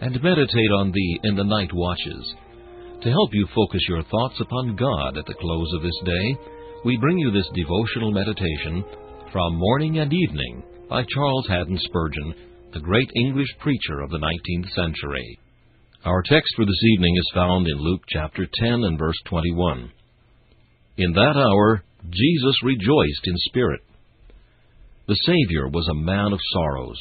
and meditate on thee in the night watches. To help you focus your thoughts upon God at the close of this day, we bring you this devotional meditation from Morning and Evening by Charles Haddon Spurgeon, the great English preacher of the 19th century. Our text for this evening is found in Luke chapter 10 and verse 21. In that hour Jesus rejoiced in spirit. The Savior was a man of sorrows,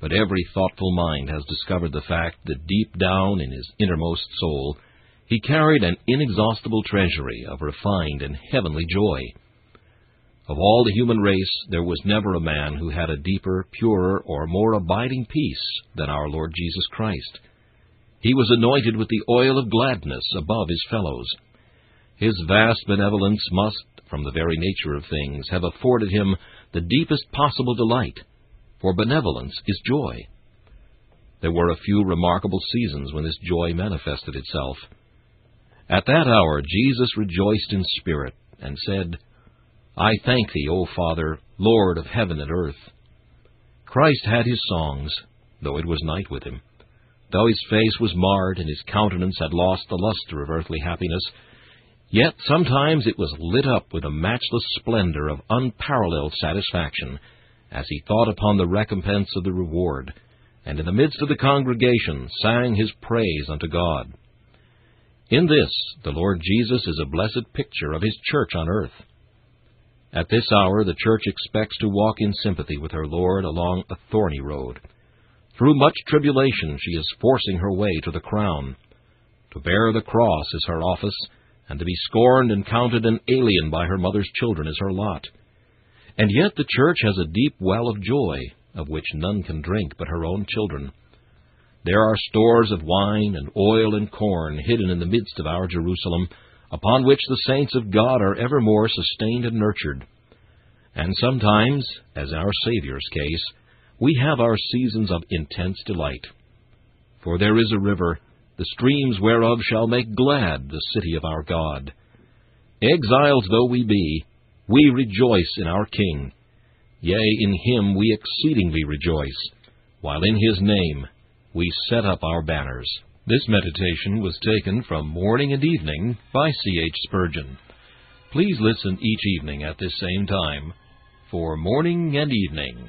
but every thoughtful mind has discovered the fact that deep down in his innermost soul he carried an inexhaustible treasury of refined and heavenly joy. Of all the human race, there was never a man who had a deeper, purer, or more abiding peace than our Lord Jesus Christ. He was anointed with the oil of gladness above his fellows. His vast benevolence must, from the very nature of things, have afforded him the deepest possible delight, for benevolence is joy. There were a few remarkable seasons when this joy manifested itself. At that hour Jesus rejoiced in spirit, and said, I thank thee, O Father, Lord of heaven and earth. Christ had his songs, though it was night with him. Though his face was marred and his countenance had lost the luster of earthly happiness, yet sometimes it was lit up with a matchless splendor of unparalleled satisfaction, as he thought upon the recompense of the reward, and in the midst of the congregation sang his praise unto God. In this the Lord Jesus is a blessed picture of his church on earth. At this hour the church expects to walk in sympathy with her Lord along a thorny road. Through much tribulation she is forcing her way to the crown. To bear the cross is her office, and to be scorned and counted an alien by her mother's children is her lot. And yet the church has a deep well of joy, of which none can drink but her own children. There are stores of wine and oil and corn hidden in the midst of our Jerusalem, upon which the saints of God are evermore sustained and nurtured. And sometimes, as in our Saviour's case, we have our seasons of intense delight. For there is a river, the streams whereof shall make glad the city of our God. Exiles though we be, we rejoice in our King. Yea, in him we exceedingly rejoice, while in his name we set up our banners. This meditation was taken from Morning and Evening by C. H. Spurgeon. Please listen each evening at this same time for Morning and Evening.